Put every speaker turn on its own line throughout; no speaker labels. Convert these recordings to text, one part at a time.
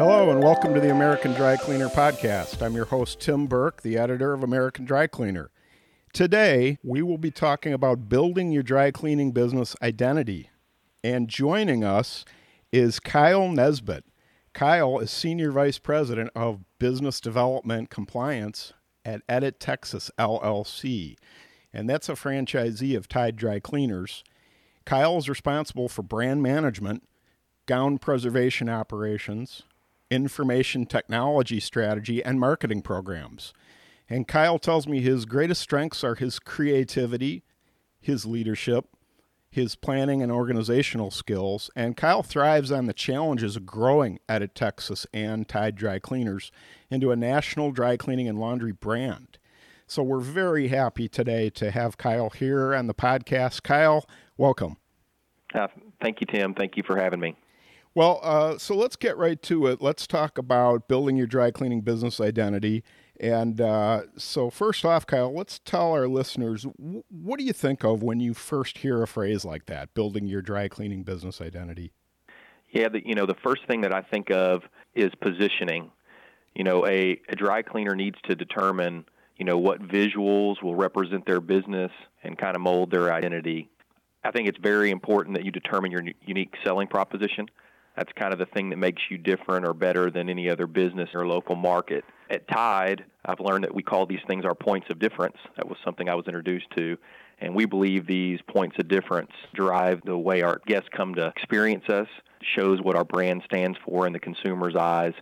Hello, and welcome to the American Dry Cleaner Podcast. I'm your host, Tim Burke, the editor of American Dry Cleaner. Today, we will be talking about building your dry cleaning business identity. And joining us is Kyle Nesbit. Kyle is Senior Vice President of Business Development Compliance at Edit Texas LLC. And that's a franchisee of Tide Dry Cleaners. Kyle is responsible for brand management, gown preservation operations, information technology strategy, and marketing programs. And Kyle tells me his greatest strengths are his creativity, his leadership, his planning and organizational skills. And Kyle thrives on the challenges of growing Edit Texas and Tide Dry Cleaners into a national dry cleaning and laundry brand. So we're very happy today to have Kyle here on the podcast. Kyle, welcome.
Uh, thank you, Tim. Thank you for having me.
Well, uh, so let's get right to it. Let's talk about building your dry cleaning business identity. And uh, so, first off, Kyle, let's tell our listeners w- what do you think of when you first hear a phrase like that, building your dry cleaning business identity?
Yeah, the, you know, the first thing that I think of is positioning. You know, a, a dry cleaner needs to determine, you know, what visuals will represent their business and kind of mold their identity. I think it's very important that you determine your unique selling proposition. That's kind of the thing that makes you different or better than any other business or local market. At Tide, I've learned that we call these things our points of difference. That was something I was introduced to. And we believe these points of difference drive the way our guests come to experience us, shows what our brand stands for in the consumer's eyes,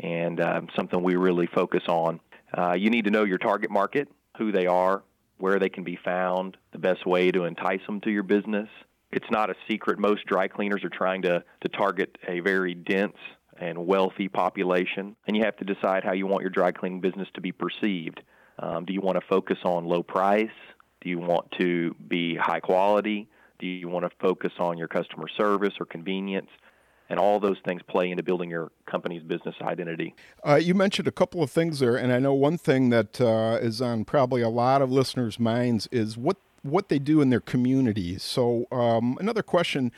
and uh, something we really focus on. Uh, you need to know your target market, who they are, where they can be found, the best way to entice them to your business, it's not a secret. Most dry cleaners are trying to, to target a very dense and wealthy population, and you have to decide how you want your dry cleaning business to be perceived. Um, do you want to focus on low price? Do you want to be high quality? Do you want to focus on your customer service or convenience? And all those things play into building your company's business identity.
Uh, you mentioned a couple of things there, and I know one thing that uh, is on probably a lot of listeners' minds is what what they do in their communities. So, um, another question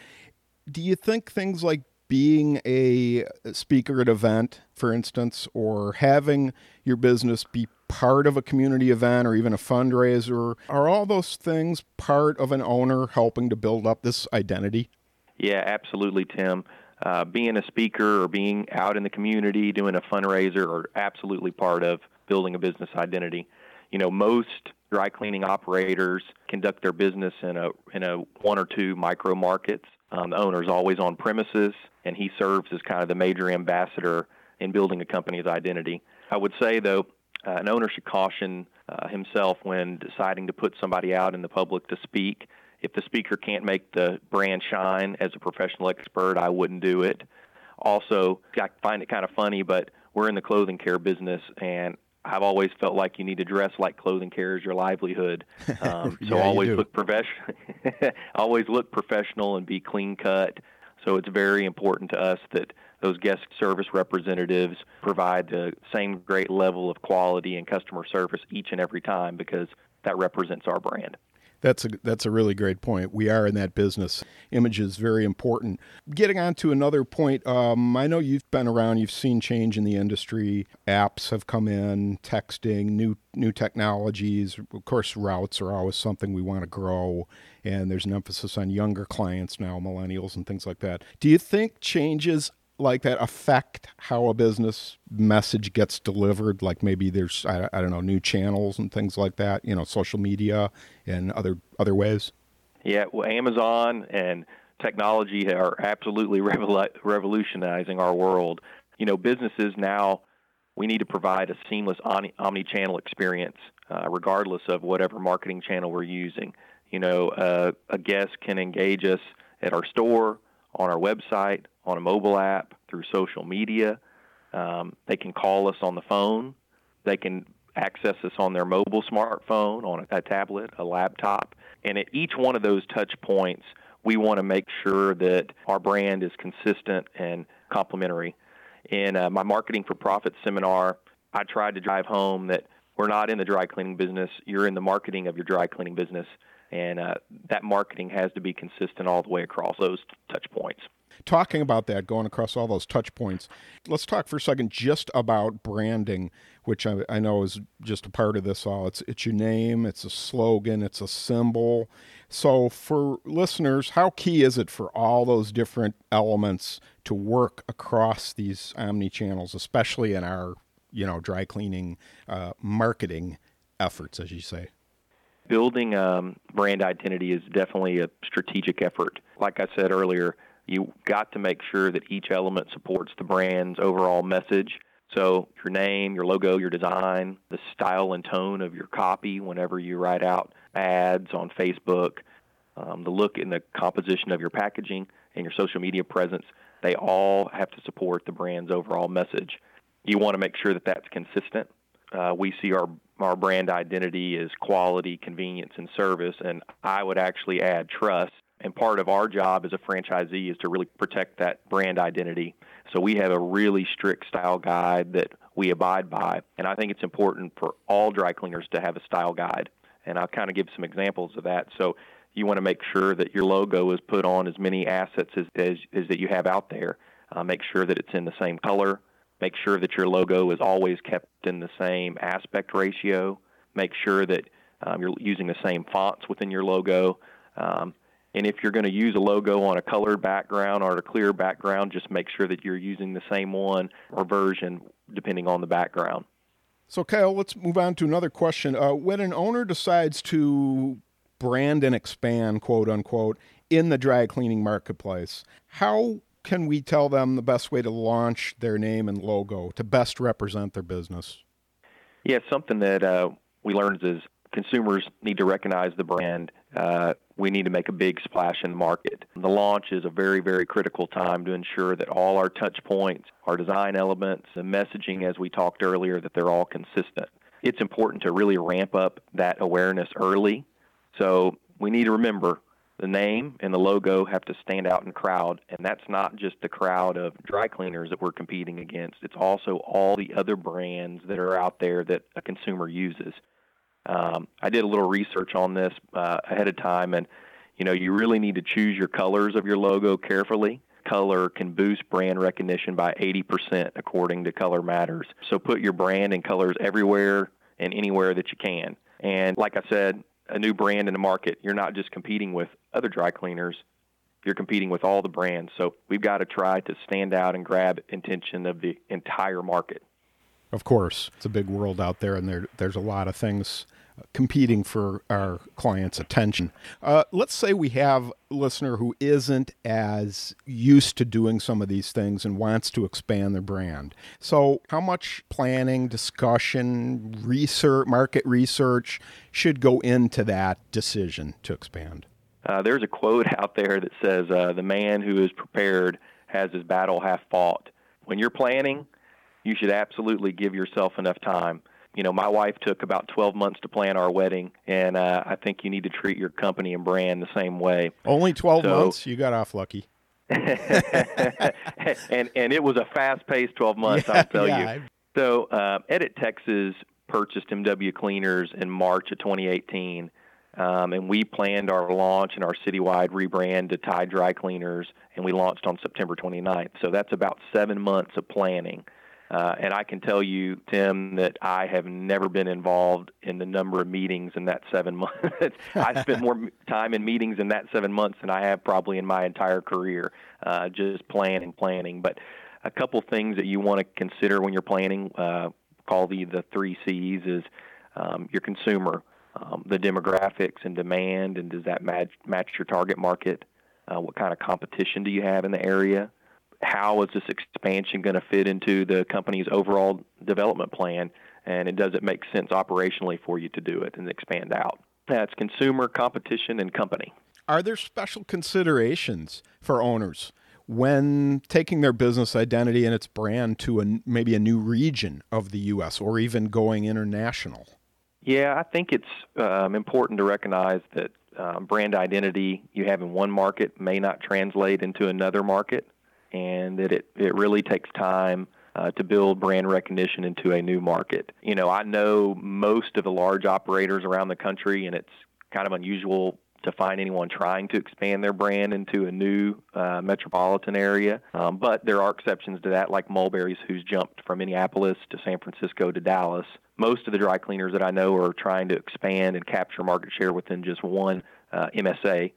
Do you think things like being a speaker at an event, for instance, or having your business be part of a community event or even a fundraiser, are all those things part of an owner helping to build up this identity?
Yeah, absolutely, Tim. Uh, being a speaker or being out in the community doing a fundraiser are absolutely part of building a business identity. You know, most dry cleaning operators conduct their business in a in a one or two micro markets. Um, the owner is always on premises, and he serves as kind of the major ambassador in building a company's identity. I would say though, uh, an owner should caution uh, himself when deciding to put somebody out in the public to speak. If the speaker can't make the brand shine as a professional expert, I wouldn't do it. Also, I find it kind of funny, but we're in the clothing care business, and I've always felt like you need to dress like clothing care is your livelihood. Um, so
yeah,
always look professional. always look professional and be clean cut. So it's very important to us that those guest service representatives provide the same great level of quality and customer service each and every time because that represents our brand.
That's a that's a really great point. We are in that business. Image is very important. Getting on to another point, um, I know you've been around. You've seen change in the industry. Apps have come in, texting, new new technologies. Of course, routes are always something we want to grow, and there's an emphasis on younger clients now, millennials and things like that. Do you think changes like that affect how a business message gets delivered? Like maybe there's I, I, don't know new channels and things like that. You know, social media and other other ways.
Yeah, well, Amazon and technology are absolutely revol- revolutionizing our world. You know, businesses now we need to provide a seamless omni-channel experience, uh, regardless of whatever marketing channel we're using. You know, uh, a guest can engage us at our store, on our website, on a mobile app, through social media. Um, they can call us on the phone. They can access us on their mobile smartphone, on a, a tablet, a laptop. And at each one of those touch points, we want to make sure that our brand is consistent and complementary. In uh, my Marketing for Profit seminar, I tried to drive home that we're not in the dry cleaning business. You're in the marketing of your dry cleaning business. And uh, that marketing has to be consistent all the way across those touch points.
Talking about that, going across all those touch points, let's talk for a second just about branding, which I, I know is just a part of this all. It's it's your name, it's a slogan, it's a symbol. So for listeners, how key is it for all those different elements to work across these omni channels, especially in our you know dry cleaning uh, marketing efforts, as you say?
Building um, brand identity is definitely a strategic effort. Like I said earlier, you got to make sure that each element supports the brand's overall message. So your name, your logo, your design, the style and tone of your copy whenever you write out ads on Facebook, um, the look and the composition of your packaging and your social media presence, they all have to support the brand's overall message. You want to make sure that that's consistent. Uh, we see our our brand identity is quality, convenience, and service. And I would actually add trust. And part of our job as a franchisee is to really protect that brand identity. So we have a really strict style guide that we abide by. And I think it's important for all dry cleaners to have a style guide. And I'll kind of give some examples of that. So you want to make sure that your logo is put on as many assets as, as, as that you have out there. Uh, make sure that it's in the same color, Make sure that your logo is always kept in the same aspect ratio. Make sure that um, you're using the same fonts within your logo. Um, and if you're going to use a logo on a colored background or a clear background, just make sure that you're using the same one or version depending on the background.
So, Kyle, let's move on to another question. Uh, when an owner decides to brand and expand, quote unquote, in the dry cleaning marketplace, how can we tell them the best way to launch their name and logo to best represent their business?
Yeah, something that uh, we learned is consumers need to recognize the brand. Uh, we need to make a big splash in the market. The launch is a very, very critical time to ensure that all our touch points, our design elements, and messaging, as we talked earlier, that they're all consistent. It's important to really ramp up that awareness early. So we need to remember the name and the logo have to stand out in crowd and that's not just the crowd of dry cleaners that we're competing against. It's also all the other brands that are out there that a consumer uses. Um, i did a little research on this uh, ahead of time and you know you really need to choose your colors of your logo carefully. Color can boost brand recognition by 80% according to color matters. So put your brand and colors everywhere and anywhere that you can. And like i said a new brand in the market. You're not just competing with other dry cleaners, you're competing with all the brands. So we've got to try to stand out and grab attention of the entire market.
Of course, it's a big world out there, and there, there's a lot of things competing for our clients' attention. Uh, let's say we have a listener who isn't as used to doing some of these things and wants to expand their brand. So, how much planning, discussion, research, market research should go into that decision to expand?
Uh, there's a quote out there that says, uh, "The man who is prepared has his battle half fought." When you're planning, you should absolutely give yourself enough time you know, my wife took about 12 months to plan our wedding, and uh, I think you need to treat your company and brand the same way.
Only 12 so, months? You got off lucky.
and and it was a fast-paced 12 months, yeah, I'll tell yeah. you. So, uh, Edit Texas purchased MW Cleaners in March of 2018. Um, and we planned our launch and our citywide rebrand to Tide Dry Cleaners, and we launched on September 29th. So that's about seven months of planning. Uh, and I can tell you, Tim, that I have never been involved in the number of meetings in that seven months. I spent more time in meetings in that seven months than I have probably in my entire career, uh, just planning, planning. But a couple things that you want to consider when you're planning, uh, call the the three C's, is um, your consumer, um, the demographics and demand, and does that match match your target market? Uh, what kind of competition do you have in the area? How is this expansion going to fit into the company's overall development plan, and it does it make sense operationally for you to do it and expand out. That's consumer, competition, and company.
Are there special considerations for owners when taking their business identity and its brand to a, maybe a new region of the U.S. or even going international?
Yeah, I think it's um, important to recognize that um, brand identity you have in one market may not translate into another market and that it, it really takes time uh, to build brand recognition into a new market. You know, I know most of the large operators around the country, and it's kind of unusual to find anyone trying to expand their brand into a new uh, metropolitan area. Um, but there are exceptions to that, like Mulberry's, who's jumped from Minneapolis to San Francisco to Dallas. Most of the dry cleaners that I know are trying to expand and capture market share within just one uh, MSA.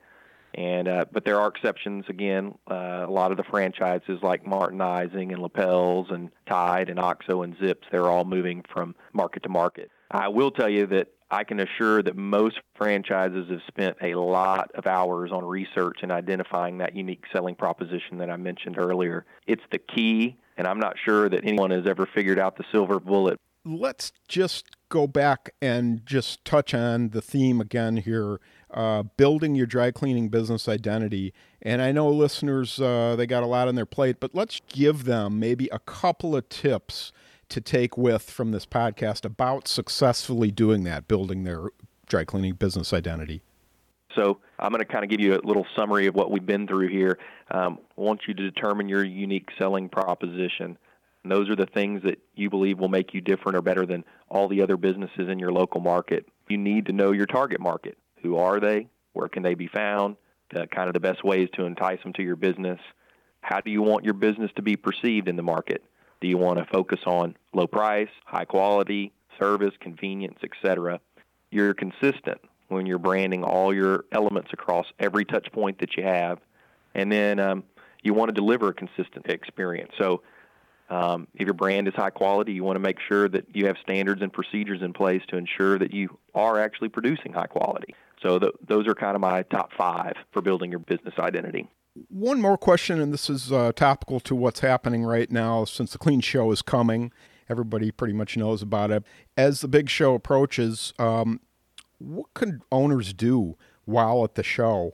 And uh, but there are exceptions. Again, uh, a lot of the franchises like Martinizing and Lapels and Tide and OXXO and Zips, they're all moving from market to market. I will tell you that I can assure that most franchises have spent a lot of hours on research and identifying that unique selling proposition that I mentioned earlier. It's the key, and I'm not sure that anyone has ever figured out the silver bullet.
Let's just go back and just touch on the theme again here uh, building your dry cleaning business identity. And I know listeners, uh, they got a lot on their plate, but let's give them maybe a couple of tips to take with from this podcast about successfully doing that, building their dry cleaning business identity?
So I'm going to kind of give you a little summary of what we've been through here. Um, I want you to determine your unique selling proposition. And those are the things that you believe will make you different or better than all the other businesses in your local market. You need to know your target market. Who are they? Where can they be found? The, kind of the best ways to entice them to your business. How do you want your business to be perceived in the market? Do you want to focus on low price, high quality, service, convenience, etc.? You're consistent when you're branding all your elements across every touch point that you have, and then um, you want to deliver a consistent experience. So, um, if your brand is high quality, you want to make sure that you have standards and procedures in place to ensure that you are actually producing high quality. So, th- those are kind of my top five for building your business identity.
One more question, and this is uh, topical to what's happening right now since the Clean Show is coming. Everybody pretty much knows about it. As the big show approaches, um, what can owners do while at the show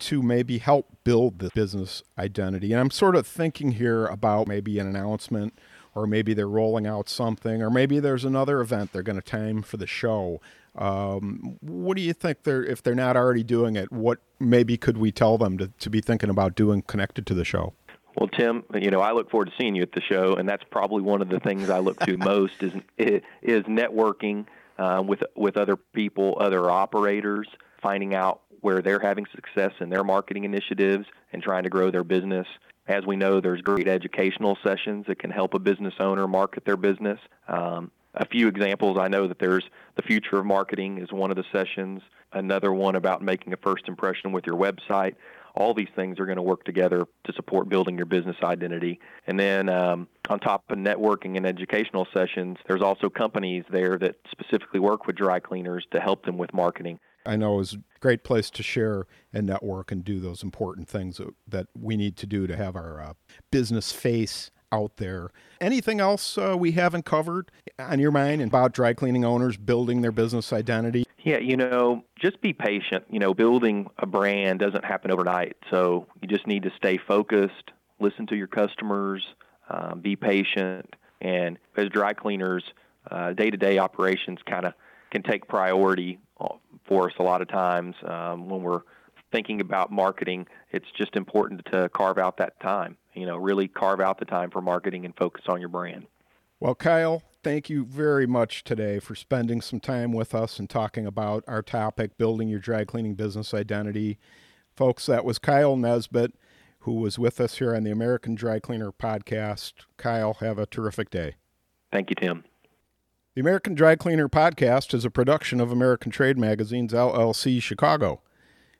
to maybe help build the business identity? And I'm sort of thinking here about maybe an announcement, or maybe they're rolling out something, or maybe there's another event they're going to time for the show. Um, what do you think they're if they're not already doing it? What maybe could we tell them to, to be thinking about doing connected to the show?
Well, Tim, you know I look forward to seeing you at the show, and that's probably one of the things I look to most is is networking uh, with with other people, other operators, finding out where they're having success in their marketing initiatives and trying to grow their business. As we know, there's great educational sessions that can help a business owner market their business. Um, a few examples. I know that there's the future of marketing is one of the sessions. Another one about making a first impression with your website. All these things are going to work together to support building your business identity. And then um, on top of networking and educational sessions, there's also companies there that specifically work with dry cleaners to help them with marketing.
I know is a great place to share and network and do those important things that we need to do to have our uh, business face out there. Anything else uh, we haven't covered on your mind about dry cleaning owners building their business identity?
Yeah, you know, just be patient. You know, building a brand doesn't happen overnight. So you just need to stay focused, listen to your customers, um, be patient. And as dry cleaners, day to day operations kind of can take priority for us a lot of times um, when we're thinking about marketing. It's just important to carve out that time you know, really carve out the time for marketing and focus on your brand.
Well, Kyle, thank you very much today for spending some time with us and talking about our topic, building your dry cleaning business identity. Folks, that was Kyle Nesbit, who was with us here on the American Dry Cleaner podcast. Kyle, have a terrific day.
Thank you, Tim.
The American Dry Cleaner podcast is a production of American Trade Magazine's LLC Chicago.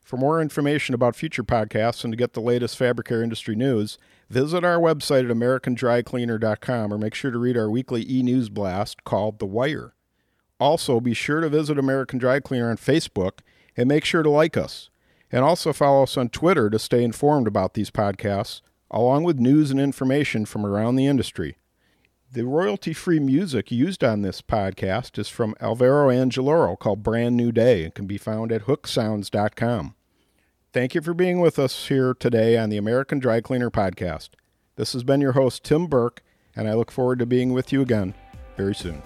For more information about future podcasts and to get the latest fabric care industry news, visit our website at americandrycleaner.com or make sure to read our weekly e-news blast called The Wire. Also, be sure to visit American Dry Cleaner on Facebook and make sure to like us. And also follow us on Twitter to stay informed about these podcasts, along with news and information from around the industry. The royalty free music used on this podcast is from Alvaro Angeloro called Brand New Day and can be found at hooksounds.com. Thank you for being with us here today on the American Dry Cleaner Podcast. This has been your host, Tim Burke, and I look forward to being with you again very soon.